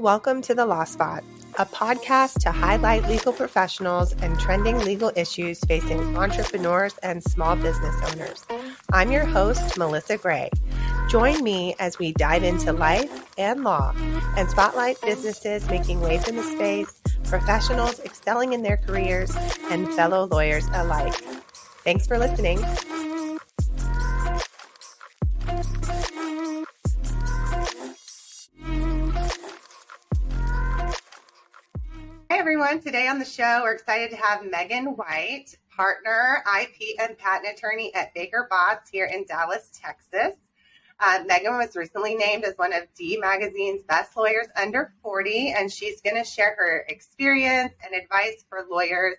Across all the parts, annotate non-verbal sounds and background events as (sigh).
Welcome to The Law Spot, a podcast to highlight legal professionals and trending legal issues facing entrepreneurs and small business owners. I'm your host, Melissa Gray. Join me as we dive into life and law and spotlight businesses making waves in the space, professionals excelling in their careers, and fellow lawyers alike. Thanks for listening. Everyone. Today on the show, we're excited to have Megan White, partner, IP, and patent attorney at Baker Botts here in Dallas, Texas. Uh, Megan was recently named as one of D Magazine's best lawyers under 40, and she's going to share her experience and advice for lawyers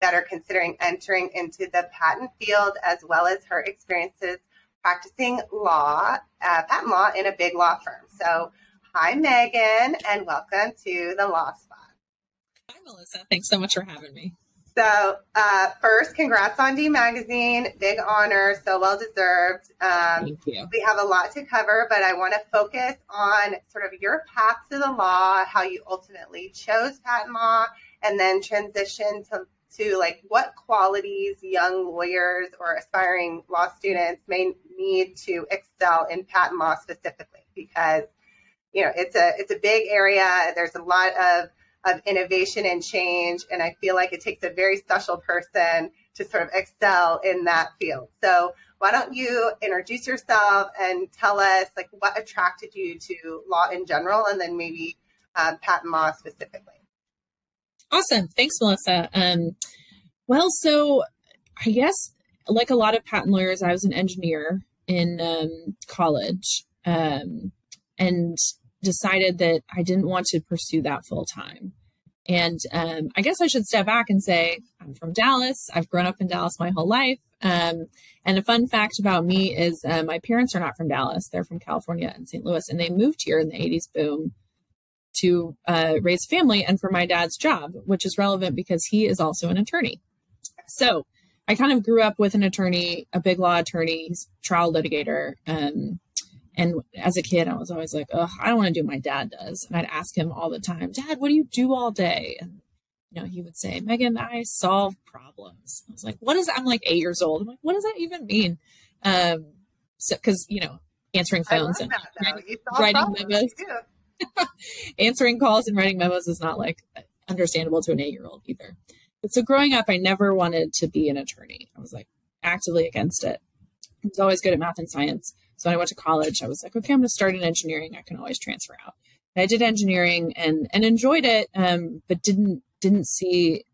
that are considering entering into the patent field, as well as her experiences practicing law, uh, patent law in a big law firm. So, hi, Megan, and welcome to the Law Spot. Melissa. Thanks so much for having me. So, uh, first, congrats on D Magazine. Big honor, so well deserved. Um, Thank you. We have a lot to cover, but I want to focus on sort of your path to the law, how you ultimately chose patent law, and then transition to to like what qualities young lawyers or aspiring law students may need to excel in patent law specifically because you know it's a it's a big area there's a lot of of innovation and change. And I feel like it takes a very special person to sort of excel in that field. So why don't you introduce yourself and tell us like what attracted you to law in general and then maybe um, patent law specifically? Awesome. Thanks, Melissa. Um, well, so I guess like a lot of patent lawyers, I was an engineer in um, college um, and decided that I didn't want to pursue that full time. And um, I guess I should step back and say I'm from Dallas. I've grown up in Dallas my whole life. Um, and a fun fact about me is uh, my parents are not from Dallas; they're from California and St. Louis, and they moved here in the '80s boom to uh, raise family and for my dad's job, which is relevant because he is also an attorney. So I kind of grew up with an attorney, a big law attorney, trial litigator. Um, and as a kid, I was always like, oh, I don't want to do what my dad does. And I'd ask him all the time, Dad, what do you do all day? And, you know, he would say, Megan, I solve problems. I was like, what is that? I'm like eight years old. I'm like, what does that even mean? Um, so, cause, you know, answering phones and writing, writing memos, (laughs) answering calls and writing memos is not like understandable to an eight year old either. But so growing up, I never wanted to be an attorney. I was like actively against it. I was always good at math and science so when I went to college, I was like, okay, I'm going to start in engineering. I can always transfer out. And I did engineering and and enjoyed it, um, but didn't didn't see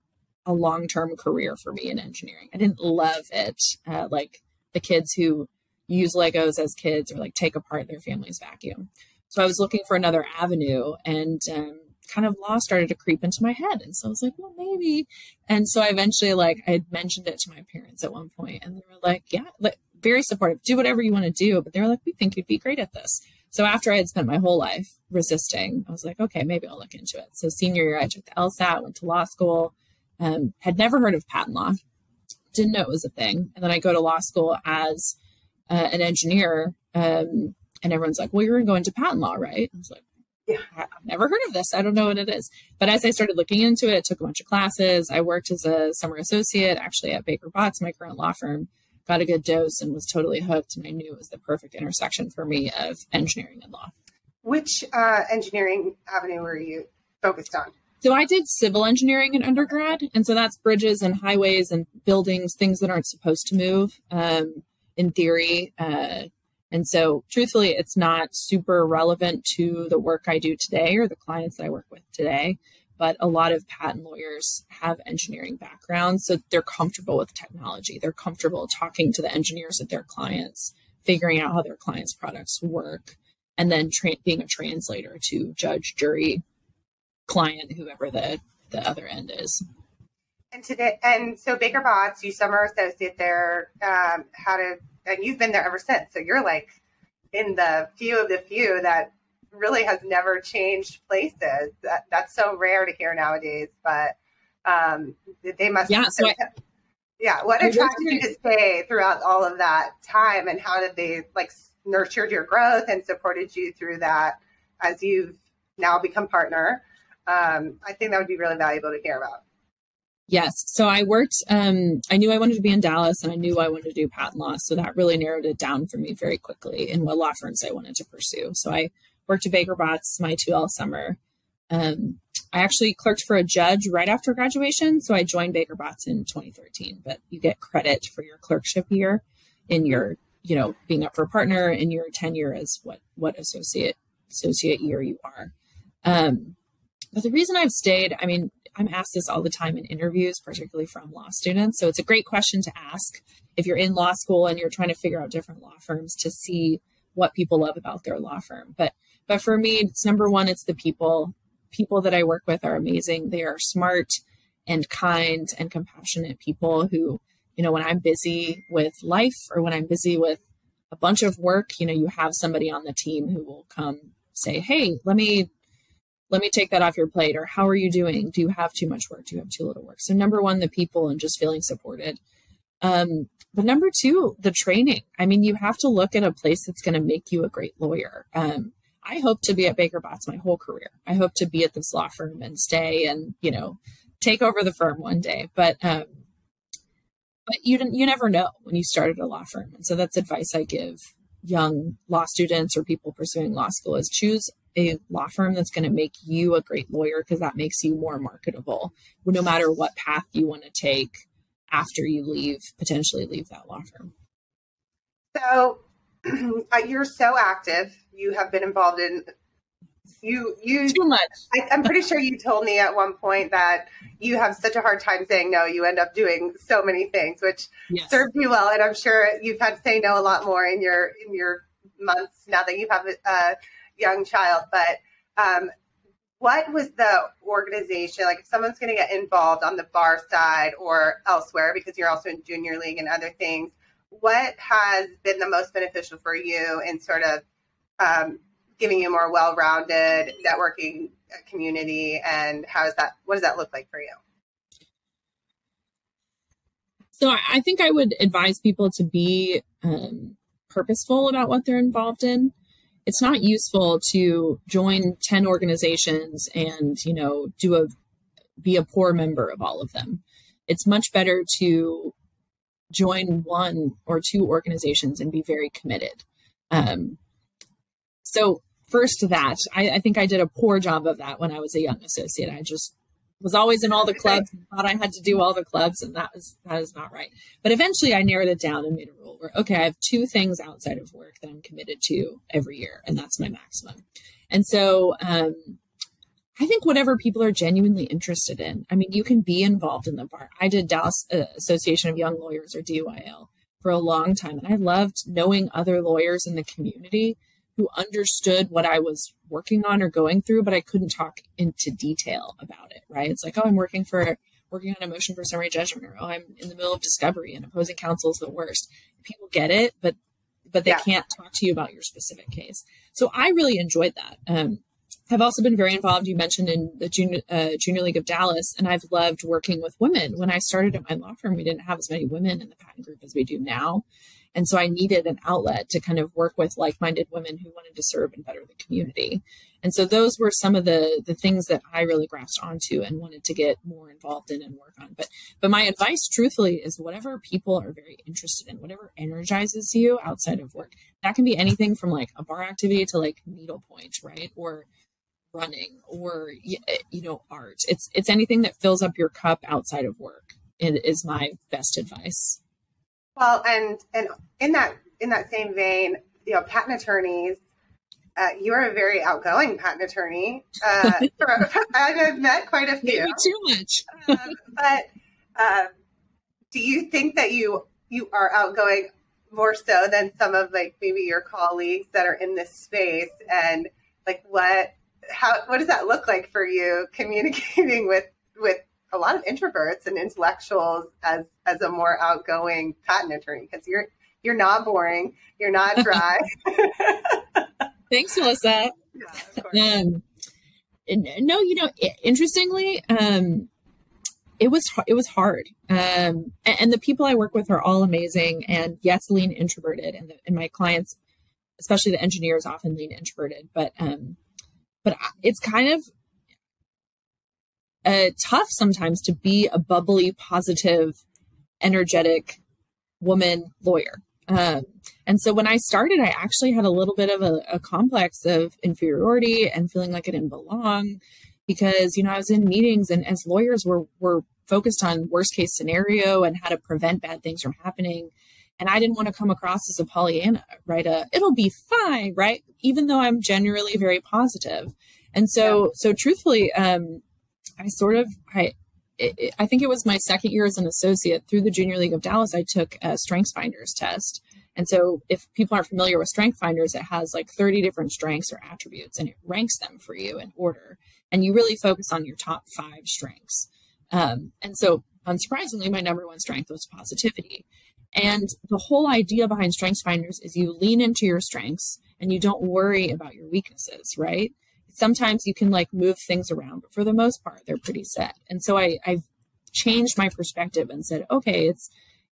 a long term career for me in engineering. I didn't love it, uh, like the kids who use Legos as kids or like take apart their family's vacuum. So I was looking for another avenue, and um, kind of law started to creep into my head. And so I was like, well, maybe. And so I eventually like I had mentioned it to my parents at one point, and they were like, yeah, like very supportive. Do whatever you want to do. But they were like, we think you'd be great at this. So after I had spent my whole life resisting, I was like, okay, maybe I'll look into it. So senior year, I took the LSAT, went to law school, um, had never heard of patent law, didn't know it was a thing. And then I go to law school as uh, an engineer, um, and everyone's like, well, you're going to go into patent law, right? I was like, yeah, I've never heard of this. I don't know what it is. But as I started looking into it, I took a bunch of classes. I worked as a summer associate actually at Baker Botts, my current law firm got a good dose and was totally hooked. And I knew it was the perfect intersection for me of engineering and law. Which uh, engineering avenue were you focused on? So I did civil engineering in undergrad, and so that's bridges and highways and buildings, things that aren't supposed to move. Um, in theory, uh, and so truthfully, it's not super relevant to the work I do today or the clients that I work with today but a lot of patent lawyers have engineering backgrounds. So they're comfortable with technology. They're comfortable talking to the engineers of their clients, figuring out how their clients' products work, and then tra- being a translator to judge, jury, client, whoever the, the other end is. And today, and so Baker Botts, you summer associate there, um, how to, and you've been there ever since. So you're like in the few of the few that really has never changed places. That, that's so rare to hear nowadays, but um, they must. Yeah. So I, yeah. What attracted you to stay throughout all of that time, and how did they like nurtured your growth and supported you through that as you've now become partner. Um, I think that would be really valuable to hear about. Yes. So I worked, um, I knew I wanted to be in Dallas and I knew I wanted to do patent law. So that really narrowed it down for me very quickly in what law firms I wanted to pursue. So I worked at Baker Botts my 2L summer. Um, I actually clerked for a judge right after graduation. So I joined Baker Botts in 2013, but you get credit for your clerkship year in your, you know, being up for a partner in your tenure as what, what associate, associate year you are. Um, but the reason I've stayed, I mean, I'm asked this all the time in interviews, particularly from law students. So it's a great question to ask if you're in law school and you're trying to figure out different law firms to see what people love about their law firm. But but for me, it's number one, it's the people. People that I work with are amazing. They are smart and kind and compassionate people who, you know, when I'm busy with life or when I'm busy with a bunch of work, you know, you have somebody on the team who will come say, Hey, let me let me take that off your plate or how are you doing? Do you have too much work? Do you have too little work? So number one the people and just feeling supported. Um, but number two the training. I mean you have to look at a place that's going to make you a great lawyer. Um, i hope to be at baker botts my whole career. I hope to be at this law firm and stay and you know take over the firm one day. But um, but you didn't, you never know when you start at a law firm. And so that's advice i give young law students or people pursuing law school is choose a law firm that's going to make you a great lawyer because that makes you more marketable no matter what path you want to take after you leave potentially leave that law firm. So (clears throat) uh, you're so active you have been involved in you you too much I, i'm pretty sure you told me at one point that you have such a hard time saying no you end up doing so many things which yes. served you well and i'm sure you've had to say no a lot more in your in your months now that you have a, young child, but um, what was the organization like if someone's going to get involved on the bar side or elsewhere because you're also in junior league and other things what has been the most beneficial for you in sort of um, giving you a more well-rounded networking community and how is that what does that look like for you? So i think i would advise people to be um, purposeful about what they're involved in. It's not useful to join 10 organizations and you know do a be a poor member of all of them. It's much better to join one or two organizations and be very committed. Um, so first that I, I think i did a poor job of that when i was a young associate i just was always in all the clubs and thought I had to do all the clubs, and that was that is not right. But eventually, I narrowed it down and made a rule where okay, I have two things outside of work that I'm committed to every year, and that's my maximum. And so, um, I think whatever people are genuinely interested in. I mean, you can be involved in the bar. I did Dallas uh, Association of Young Lawyers or DYL for a long time, and I loved knowing other lawyers in the community who understood what I was working on or going through, but I couldn't talk into detail about it, right? It's like, oh, I'm working for working on a motion for summary judgment, or oh, I'm in the middle of discovery and opposing counsel is the worst. People get it, but but they yeah. can't talk to you about your specific case. So I really enjoyed that. Um, I've also been very involved. You mentioned in the junior, uh, junior League of Dallas, and I've loved working with women. When I started at my law firm, we didn't have as many women in the patent group as we do now. And so I needed an outlet to kind of work with like-minded women who wanted to serve and better the community. And so those were some of the the things that I really grasped onto and wanted to get more involved in and work on. But but my advice truthfully is whatever people are very interested in, whatever energizes you outside of work. That can be anything from like a bar activity to like needlepoint, right? Or running or eh, you know art. It's it's anything that fills up your cup outside of work. It is my best advice. Well, and and in that in that same vein, you know, patent attorneys. Uh, you are a very outgoing patent attorney. Uh, (laughs) I've met quite a few. Maybe too much. um, but uh, do you think that you you are outgoing more so than some of like maybe your colleagues that are in this space? And like, what how what does that look like for you communicating with with a lot of introverts and intellectuals as as a more outgoing patent attorney because you're you're not boring, you're not (laughs) dry. (laughs) Thanks, Melissa. Yeah, um, no, you know, interestingly, um, it was it was hard, um, and, and, the people I work with are all amazing, and yes, lean introverted, and, the, and my clients, especially the engineers, often lean introverted, but um, but it's kind of uh, tough sometimes to be a bubbly, positive, energetic woman lawyer. Um, and so when I started, I actually had a little bit of a, a, complex of inferiority and feeling like I didn't belong because, you know, I was in meetings and as lawyers we're, we're focused on worst case scenario and how to prevent bad things from happening. And I didn't want to come across as a Pollyanna, right? A, it'll be fine, right? Even though I'm generally very positive. And so, yeah. so truthfully, um, I sort of, I, it, I think it was my second year as an associate through the Junior League of Dallas. I took a Strengths Finders test. And so, if people aren't familiar with Strength Finders, it has like 30 different strengths or attributes and it ranks them for you in order. And you really focus on your top five strengths. Um, and so, unsurprisingly, my number one strength was positivity. And the whole idea behind Strengths Finders is you lean into your strengths and you don't worry about your weaknesses, right? Sometimes you can like move things around, but for the most part, they're pretty set. And so I, I've changed my perspective and said, okay, it's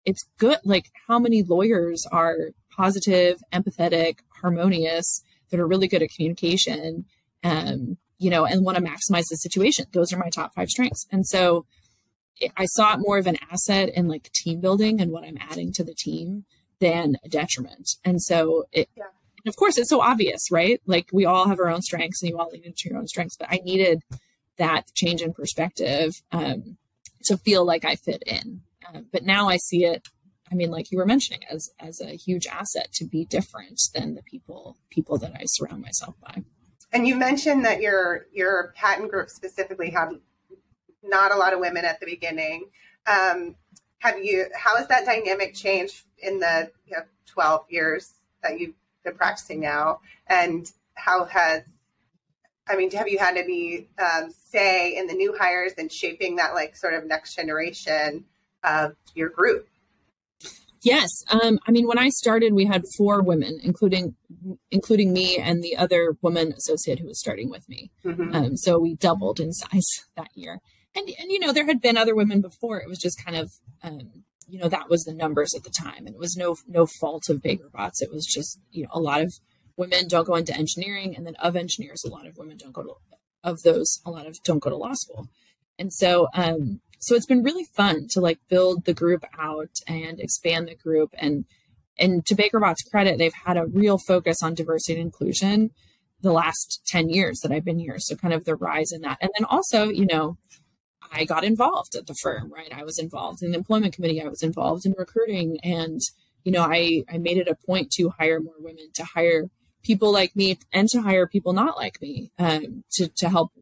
it's good. Like how many lawyers are positive, empathetic, harmonious, that are really good at communication, um, you know, and want to maximize the situation. Those are my top five strengths. And so I saw it more of an asset in like team building and what I'm adding to the team than a detriment. And so it, yeah of course, it's so obvious, right? Like we all have our own strengths and you all lean into your own strengths, but I needed that change in perspective um, to feel like I fit in. Uh, but now I see it. I mean, like you were mentioning, as as a huge asset to be different than the people people that I surround myself by. And you mentioned that your your patent group specifically had not a lot of women at the beginning. Um, have you? How has that dynamic changed in the you know, twelve years that you've been practicing now, and how has I mean, have you had any um, say in the new hires and shaping that like sort of next generation of your group? Yes, um, I mean, when I started, we had four women, including including me and the other woman associate who was starting with me. Mm-hmm. Um, so we doubled in size (laughs) that year. And and you know, there had been other women before. It was just kind of um, you know that was the numbers at the time. And it was no no fault of baker botts it was just you know a lot of women don't go into engineering and then of engineers a lot of women don't go to of those a lot of don't go to law school. And so um so it's been really fun to like build the group out and expand the group. And and to baker bott's credit they've had a real focus on diversity and inclusion the last 10 years that i've been here. So kind of the rise in that. And then also you know I got involved at the firm, right? I was involved in the employment committee, I was involved in recruiting. And, you know, I, I made it a point to hire more women, to hire people like me and to hire people not like me um, to, to help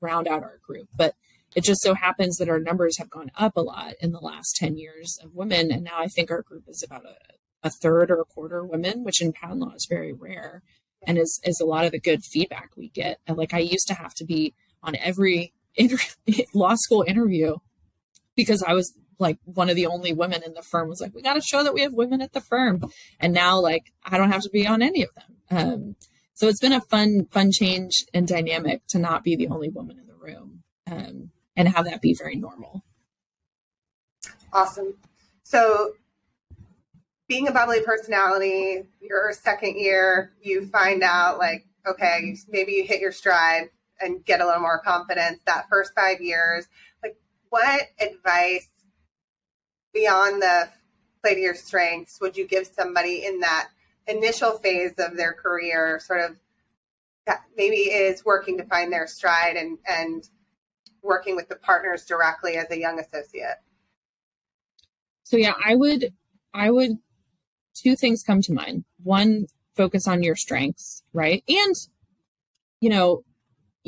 round out our group. But it just so happens that our numbers have gone up a lot in the last 10 years of women. And now I think our group is about a, a third or a quarter women, which in patent law is very rare and is, is a lot of the good feedback we get. And like I used to have to be on every inter- (laughs) law school interview because I was like one of the only women in the firm was like, we got to show that we have women at the firm. And now like, I don't have to be on any of them. Um, so it's been a fun, fun change and dynamic to not be the only woman in the room um, and have that be very normal. Awesome. So being a bubbly personality, your second year, you find out like, okay, maybe you hit your stride and get a little more confidence that first five years like what advice beyond the play to your strengths would you give somebody in that initial phase of their career sort of that maybe is working to find their stride and and working with the partners directly as a young associate? So yeah i would i would two things come to mind. One focus on your strengths right? And you know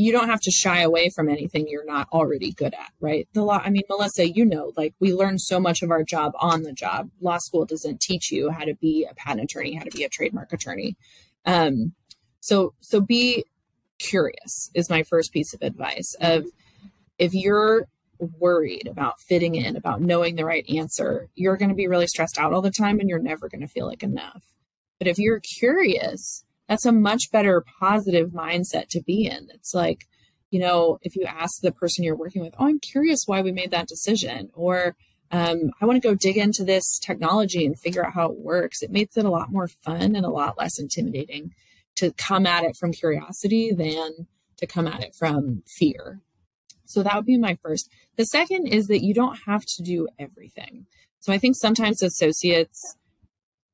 you don't have to shy away from anything you're not already good at, right? The law, I mean, Melissa, you know, like we learn so much of our job on the job. Law school doesn't teach you how to be a patent attorney, how to be a trademark attorney. Um, so, so be curious is my first piece of advice. Of if you're worried about fitting in, about knowing the right answer, you're going to be really stressed out all the time, and you're never going to feel like enough. But if you're curious that's a much better positive mindset to be in. It's like, you know, if you ask the person you're working with, oh, I'm curious why we made that decision, or um, I want to go dig into this technology and figure out how it works, it makes it a lot more fun and a lot less intimidating to come at it from curiosity than to come at it from fear. So that would be my first. The second is that you don't have to do everything. So I think sometimes associates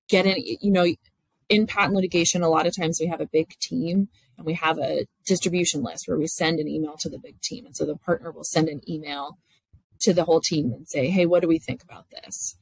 get in, you know, in patent litigation, a lot of times we have a big team and we have a distribution list where we send an email to the big team. And so the partner will send an email to the whole team and say, "Hey, what do we think about this?"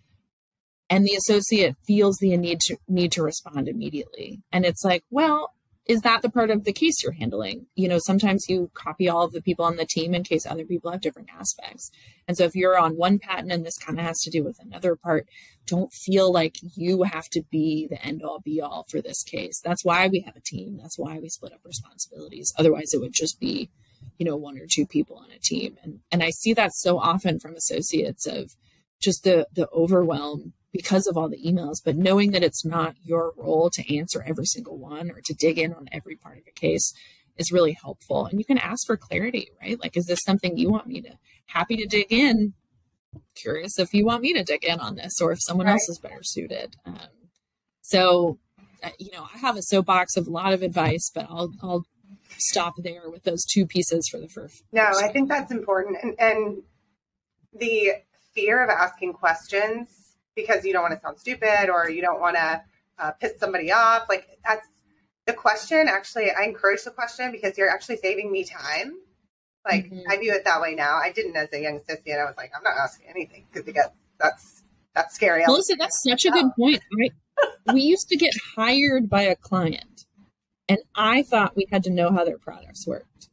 And the associate feels the need to need to respond immediately. And it's like, well, is that the part of the case you're handling? You know, sometimes you copy all of the people on the team in case other people have different aspects. And so if you're on one patent and this kind of has to do with another part, don't feel like you have to be the end all be all for this case. That's why we have a team. That's why we split up responsibilities. Otherwise it would just be, you know, one or two people on a team. And and I see that so often from associates of just the the overwhelm because of all the emails, but knowing that it's not your role to answer every single one or to dig in on every part of a case is really helpful. And you can ask for clarity, right? Like, is this something you want me to? Happy to dig in. Curious if you want me to dig in on this or if someone right. else is better suited. Um, so, uh, you know, I have a soapbox of a lot of advice, but I'll I'll stop there with those two pieces for the first. No, I think that's important, and and the fear of asking questions because you don't want to sound stupid or you don't want to uh, piss somebody off. Like that's the question. Actually, I encourage the question because you're actually saving me time. Like mm-hmm. I view it that way now. I didn't as a young associate. I was like, I'm not asking anything because that's that's scary. Melissa, that's such a good point. Right? (laughs) we used to get hired by a client, and I thought we had to know how their products worked.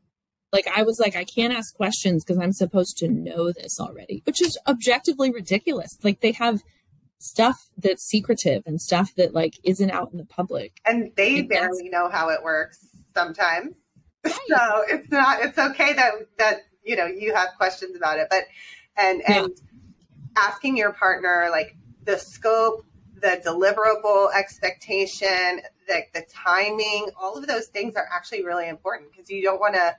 Like I was like, I can't ask questions because I'm supposed to know this already, which is objectively ridiculous. Like they have stuff that's secretive and stuff that like isn't out in the public. And they and barely know how it works sometimes. (laughs) Right. So it's not it's okay that that you know you have questions about it. But and and yeah. asking your partner like the scope, the deliverable expectation, the the timing, all of those things are actually really important because you don't want to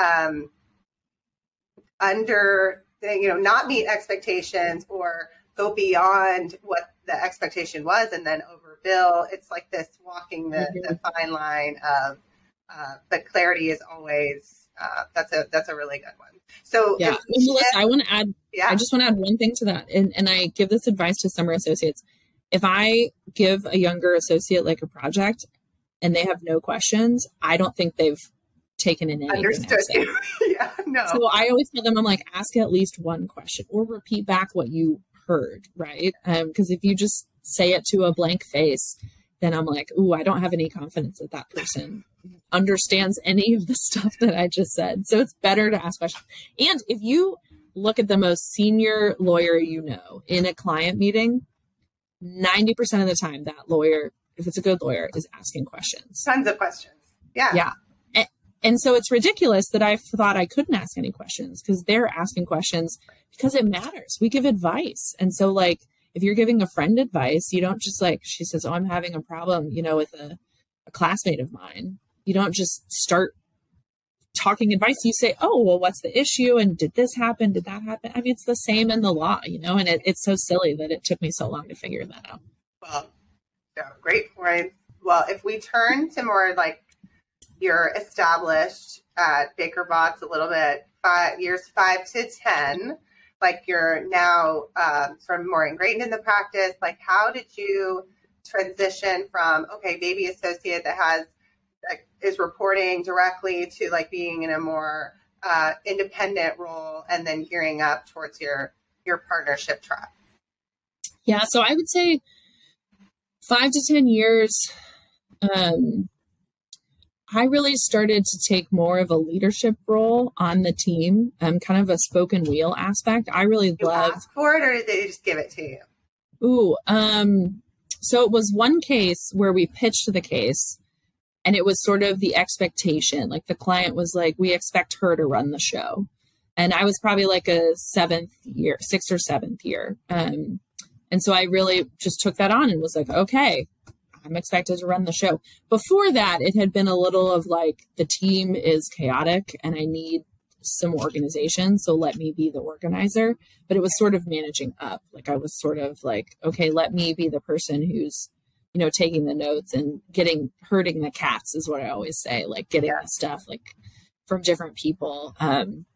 um under you know not meet expectations or go beyond what the expectation was and then overbill. It's like this walking the, mm-hmm. the fine line of uh, the clarity is always uh, that's a that's a really good one. So yeah, Melissa, I want to add. Yeah, I just want to add one thing to that, and and I give this advice to summer associates. If I give a younger associate like a project and they have no questions, I don't think they've taken in anything. Understood. (laughs) yeah, no. So I always tell them, I'm like, ask at least one question or repeat back what you heard, right? Because um, if you just say it to a blank face, then I'm like, ooh, I don't have any confidence that that person understands any of the (laughs) stuff that I just said. So it's better to ask questions. And if you look at the most senior lawyer you know in a client meeting, 90% of the time, that lawyer, if it's a good lawyer, is asking questions. Tons of questions. Yeah. Yeah. And so it's ridiculous that I thought I couldn't ask any questions because they're asking questions because it matters. We give advice. And so, like, if you're giving a friend advice, you don't just like, she says, Oh, I'm having a problem, you know, with a, a classmate of mine. You don't just start talking advice. You say, Oh, well, what's the issue? And did this happen? Did that happen? I mean, it's the same in the law, you know, and it, it's so silly that it took me so long to figure that out. Well, great point. Well, if we turn to more like you're established at Baker Botts a little bit, five years five to ten, like you're now um, sort of more ingrained in the practice. Like, how did you transition from okay, baby associate that has is reporting directly to like being in a more uh, independent role, and then gearing up towards your your partnership track? Yeah, so I would say five to ten years. Um, I really started to take more of a leadership role on the team, um, kind of a spoken wheel aspect. I really you love. Ask for it, or did they just give it to you? Ooh, um, so it was one case where we pitched the case, and it was sort of the expectation. Like the client was like, "We expect her to run the show," and I was probably like a seventh year, sixth or seventh year, um, and so I really just took that on and was like, "Okay, I'm expected to run the show. Before that, it had been a little of like the team is chaotic and I need some organization. So let me be the organizer. But it was sort of managing up. Like I was sort of like, okay, let me be the person who's you know, taking the notes and getting herding the cats is what I always say, like getting yeah. the stuff like from different people. Um,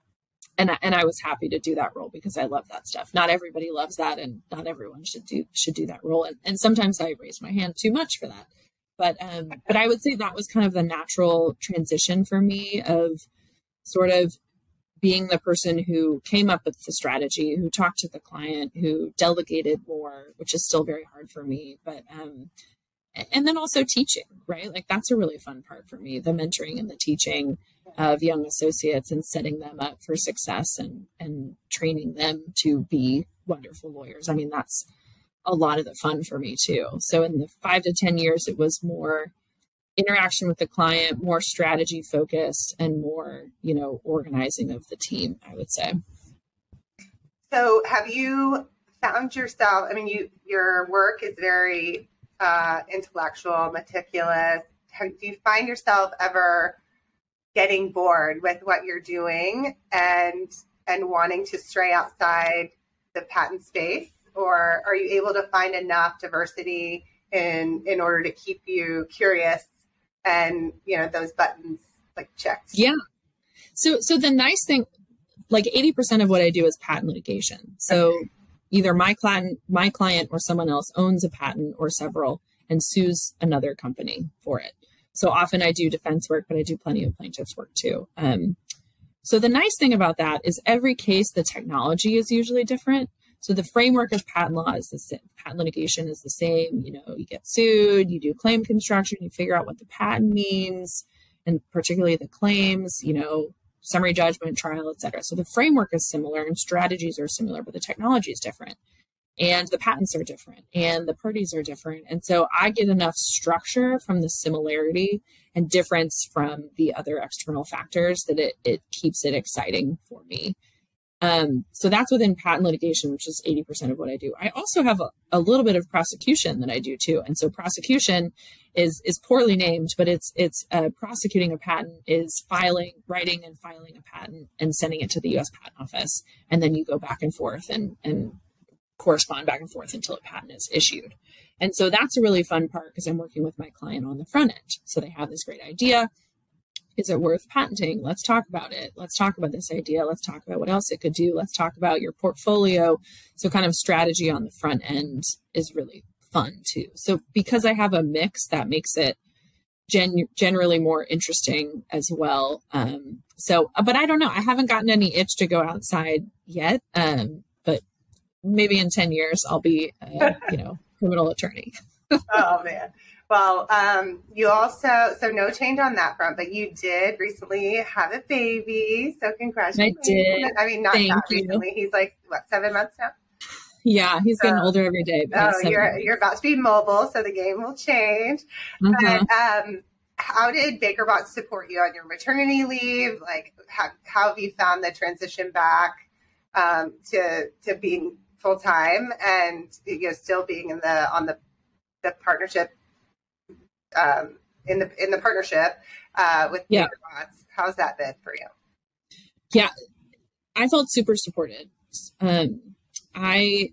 and I, and I was happy to do that role because I love that stuff. Not everybody loves that, and not everyone should do should do that role. And, and sometimes I raise my hand too much for that. But um, but I would say that was kind of the natural transition for me of sort of being the person who came up with the strategy, who talked to the client, who delegated more, which is still very hard for me. But um, and then also teaching, right? Like that's a really fun part for me, the mentoring and the teaching of young associates and setting them up for success and and training them to be wonderful lawyers. I mean, that's a lot of the fun for me too. So in the 5 to 10 years it was more interaction with the client, more strategy focused and more, you know, organizing of the team, I would say. So have you found yourself, I mean you your work is very uh, intellectual, meticulous. do you find yourself ever getting bored with what you're doing and and wanting to stray outside the patent space? Or are you able to find enough diversity in in order to keep you curious and you know those buttons like checked? Yeah. So so the nice thing like 80% of what i do is patent litigation. So okay. either my client my client or someone else owns a patent or several and sues another company for it so often I do defense work, but I do plenty of plaintiffs work too. Um, so the nice thing about that is every case, the technology is usually different. So the framework of patent law is the same. Patent litigation is the same. You know, you get sued, you do claim construction, you figure out what the patent means, and particularly the claims, you know, summary judgment, trial, etc. So the framework is similar and strategies are similar, but the technology is different and the patents are different and the parties are different. And so I get enough structure from the similarity and difference from the other external factors that it, it keeps it exciting for me. Um, so that's within patent litigation, which is 80% of what I do. I also have a, a, little bit of prosecution that I do too. And so prosecution is, is poorly named, but it's, it's uh, prosecuting a patent is filing, writing and filing a patent and sending it to the US patent office. And then you go back and forth and, and correspond back and forth until a patent is issued. And so that's a really fun part because I'm working with my client on the front end. So they have this great idea. Is it worth patenting? Let's talk about it. Let's talk about this idea. Let's talk about what else it could do. Let's talk about your portfolio. So, kind of strategy on the front end is really fun too. So, because I have a mix, that makes it gen- generally more interesting as well. Um, so, but I don't know. I haven't gotten any itch to go outside yet. Um, maybe in 10 years I'll be, a, (laughs) you know, criminal attorney. oh man. Well, um, you also, so no change on that front, but you did recently have a baby. So congratulations. I did. I mean, not Thank that you. recently. He's like, what, seven months now? Yeah, he's getting older every day. Oh, you're, you're about to be mobile, so the game will change. Mm-hmm. But, um, how did Baker Botts support you on your maternity leave? Like, how, how have you found the transition back um, to to being full time and you know still being in the on the the partnership um, in the in the partnership uh, with yeah. Botts. How's that been for you? Yeah, I felt super supported. Um, I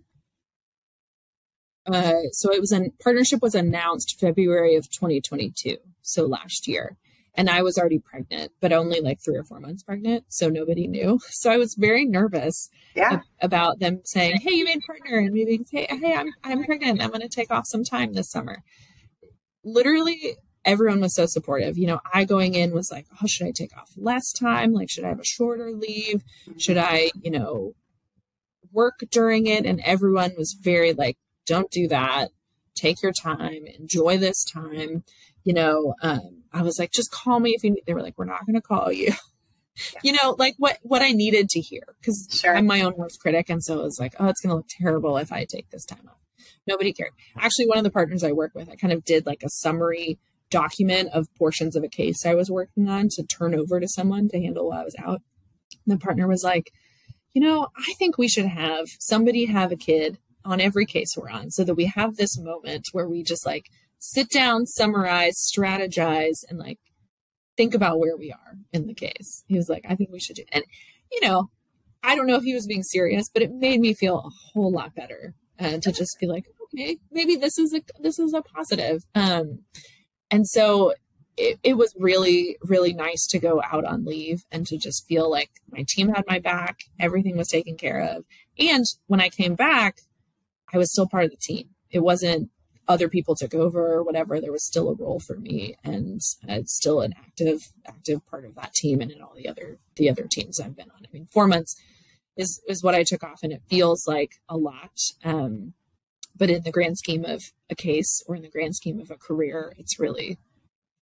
uh, so it was a partnership was announced February of 2022, so last year, and I was already pregnant, but only like three or four months pregnant. So nobody knew. (laughs) So I was very nervous yeah. about them saying, Hey, you made partner and maybe say, Hey, I'm, I'm pregnant. I'm going to take off some time this summer. Literally everyone was so supportive. You know, I going in was like, Oh, should I take off less time? Like, should I have a shorter leave? Mm-hmm. Should I, you know, work during it? And everyone was very like, don't do that. Take your time, enjoy this time. You know, um, I was like, just call me if you need. They were like, we're not going to call you. Yeah. (laughs) You know, like what what I needed to hear because sure. I'm my own worst critic, and so it was like, oh, it's going to look terrible if I take this time off. Nobody cared. Actually, one of the partners I work with, I kind of did like a summary document of portions of a case I was working on to turn over to someone to handle while I was out. And the partner was like, you know, I think we should have somebody have a kid on every case we're on so that we have this moment where we just like sit down, summarize, strategize, and like think about where we are in the case. He was like, I think we should do and you know, I don't know if he was being serious, but it made me feel a whole lot better. Uh, to just be like, okay, maybe this is a this is a positive. Um, and so it, it was really really nice to go out on leave and to just feel like my team had my back, everything was taken care of, and when I came back, I was still part of the team. It wasn't other people took over or whatever, there was still a role for me, and it's still an active active part of that team and in all the other the other teams I've been on. I mean, four months is is what I took off, and it feels like a lot. Um, but in the grand scheme of a case or in the grand scheme of a career, it's really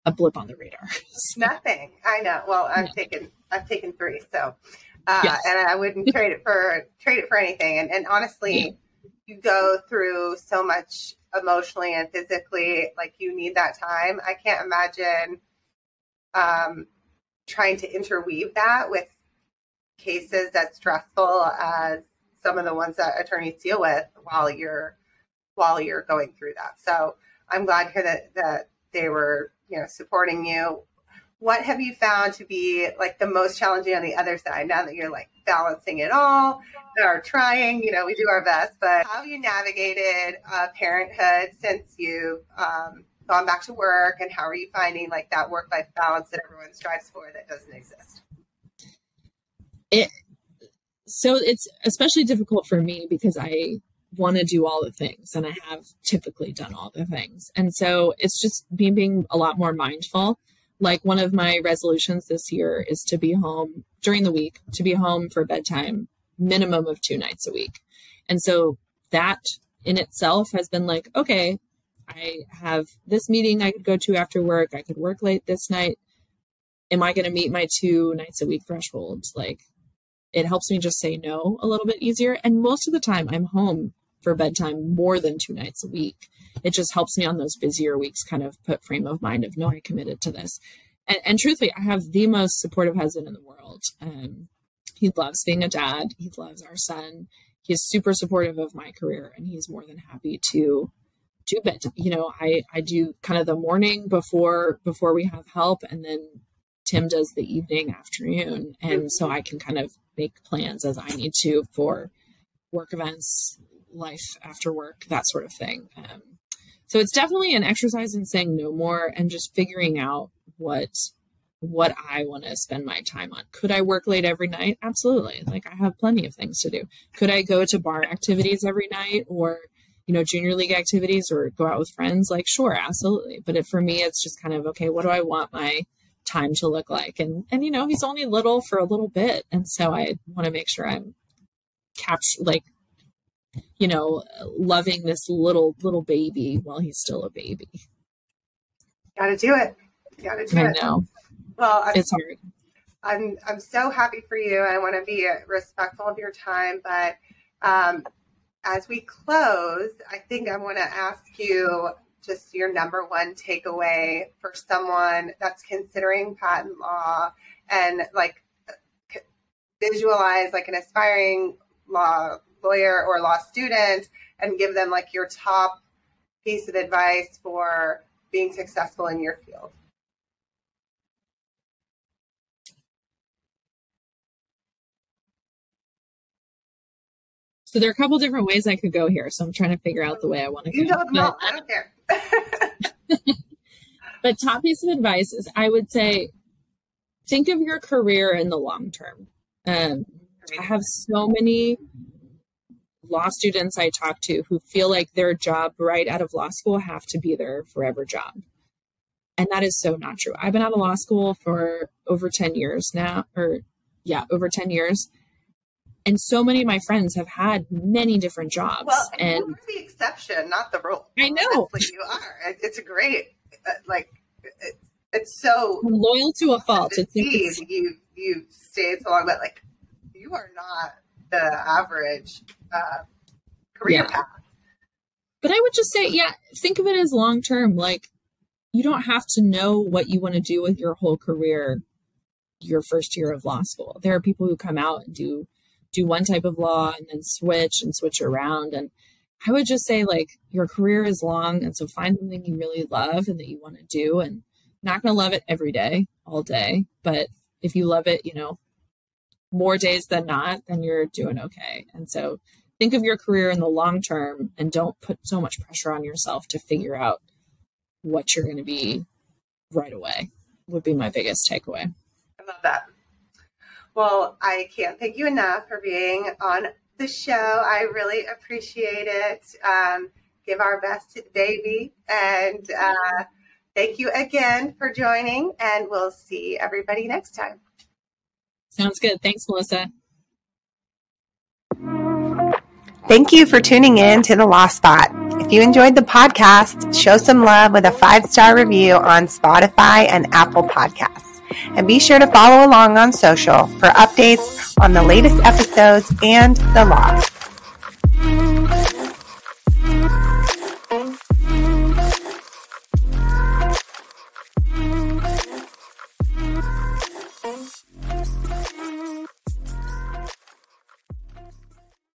a blip on the radar. so, (laughs) Nothing. I know. Well, I've taken I've taken three, so uh, yes. and I wouldn't trade it for trade it for anything. And, and honestly, yeah. You go through so much emotionally and physically like you need that time. I can't imagine um, trying to interweave that with cases as stressful as some of the ones that attorneys deal with while you're while you're going through that. So i'm glad to hear that that they were you know supporting you what have you found to be like the most challenging on the other side? Now that you're like balancing it all are trying you know we do our best but how have you navigated uh, parenthood since you've um, gone back to work? And how are you finding like that work life balance that everyone strives for that doesn't exist? It so it's especially difficult for me because i want to do all the things and i have typically done all the things. And so it's just me being a lot more mindful like one of my resolutions this year is to be home during the week, to be home for bedtime minimum of two nights a week. And so that in itself has been like, okay, I have this meeting I could go to after work. I could work late this night. Am I going to meet my two nights a week threshold? Like, it helps me just say no a little bit easier. And most of the time, I'm home for bedtime more than two nights a week. It just helps me on those busier weeks kind of put frame of mind of no, I committed to this. And, and truthfully, I have the most supportive husband in the world. Um, he loves being a dad. He loves our son. He's super supportive of my career, and he's more than happy to do bed. You know, I I do kind of the morning before before we have help, and then Tim does the evening afternoon, and so I can kind of make plans as I need to for work events, life after work, that sort of thing. Um, so it's definitely an exercise in saying no more and just figuring out what what I want to spend my time on. Could I work late every night? Absolutely. Like I have plenty of things to do. Could I go to bar activities every night or you know junior league activities or go out with friends? Like sure, absolutely. But if, for me it's just kind of okay, what do I want my time to look like? And and you know, he's only little for a little bit and so I want to make sure I'm capture like you know, loving this little little baby while he's still a baby. Got to do it. Got to do I it. know. Well, I'm, it's hard. I'm I'm so happy for you. I want to be respectful of your time, but um, as we close, I think I want to ask you just your number one takeaway for someone that's considering patent law and like visualize like an aspiring law lawyer or law student and give them like your top piece of advice for being successful in your field? So there are a couple different ways I could go here. So I'm trying to figure out the way I want to go. You know them all. I don't care. (laughs) but top piece of advice is I would say think of your career in the long term. Um, I have so many law students I talk to who feel like their job right out of law school have to be their forever job. And that is so not true. I've been out of law school for over 10 years now, or yeah, over 10 years. And so many of my friends have had many different jobs. Well, and you're the exception, not the rule. I know. Honestly, you are. It's a great, uh, like, it's, it's so I'm loyal to a fault. It's, it's, you you stayed so long, but like, you are not the average uh, career yeah. path. But I would just say, yeah, think of it as long term. Like, you don't have to know what you want to do with your whole career your first year of law school. There are people who come out and do do one type of law and then switch and switch around and I would just say like your career is long and so find something you really love and that you want to do and not going to love it every day, all day, but if you love it, you know, more days than not, then you're doing okay. And so think of your career in the long term and don't put so much pressure on yourself to figure out what you're going to be right away would be my biggest takeaway. I love that. Well, I can't thank you enough for being on the show. I really appreciate it. Um, give our best to the baby. And uh, thank you again for joining. And we'll see everybody next time. Sounds good. Thanks, Melissa. Thank you for tuning in to The Law Spot. If you enjoyed the podcast, show some love with a five star review on Spotify and Apple Podcasts. And be sure to follow along on social for updates on the latest episodes and the law.